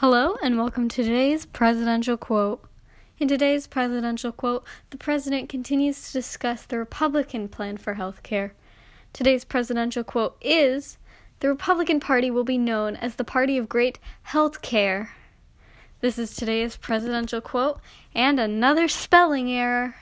Hello, and welcome to today's presidential quote. In today's presidential quote, the president continues to discuss the Republican plan for health care. Today's presidential quote is The Republican Party will be known as the party of great health care. This is today's presidential quote and another spelling error.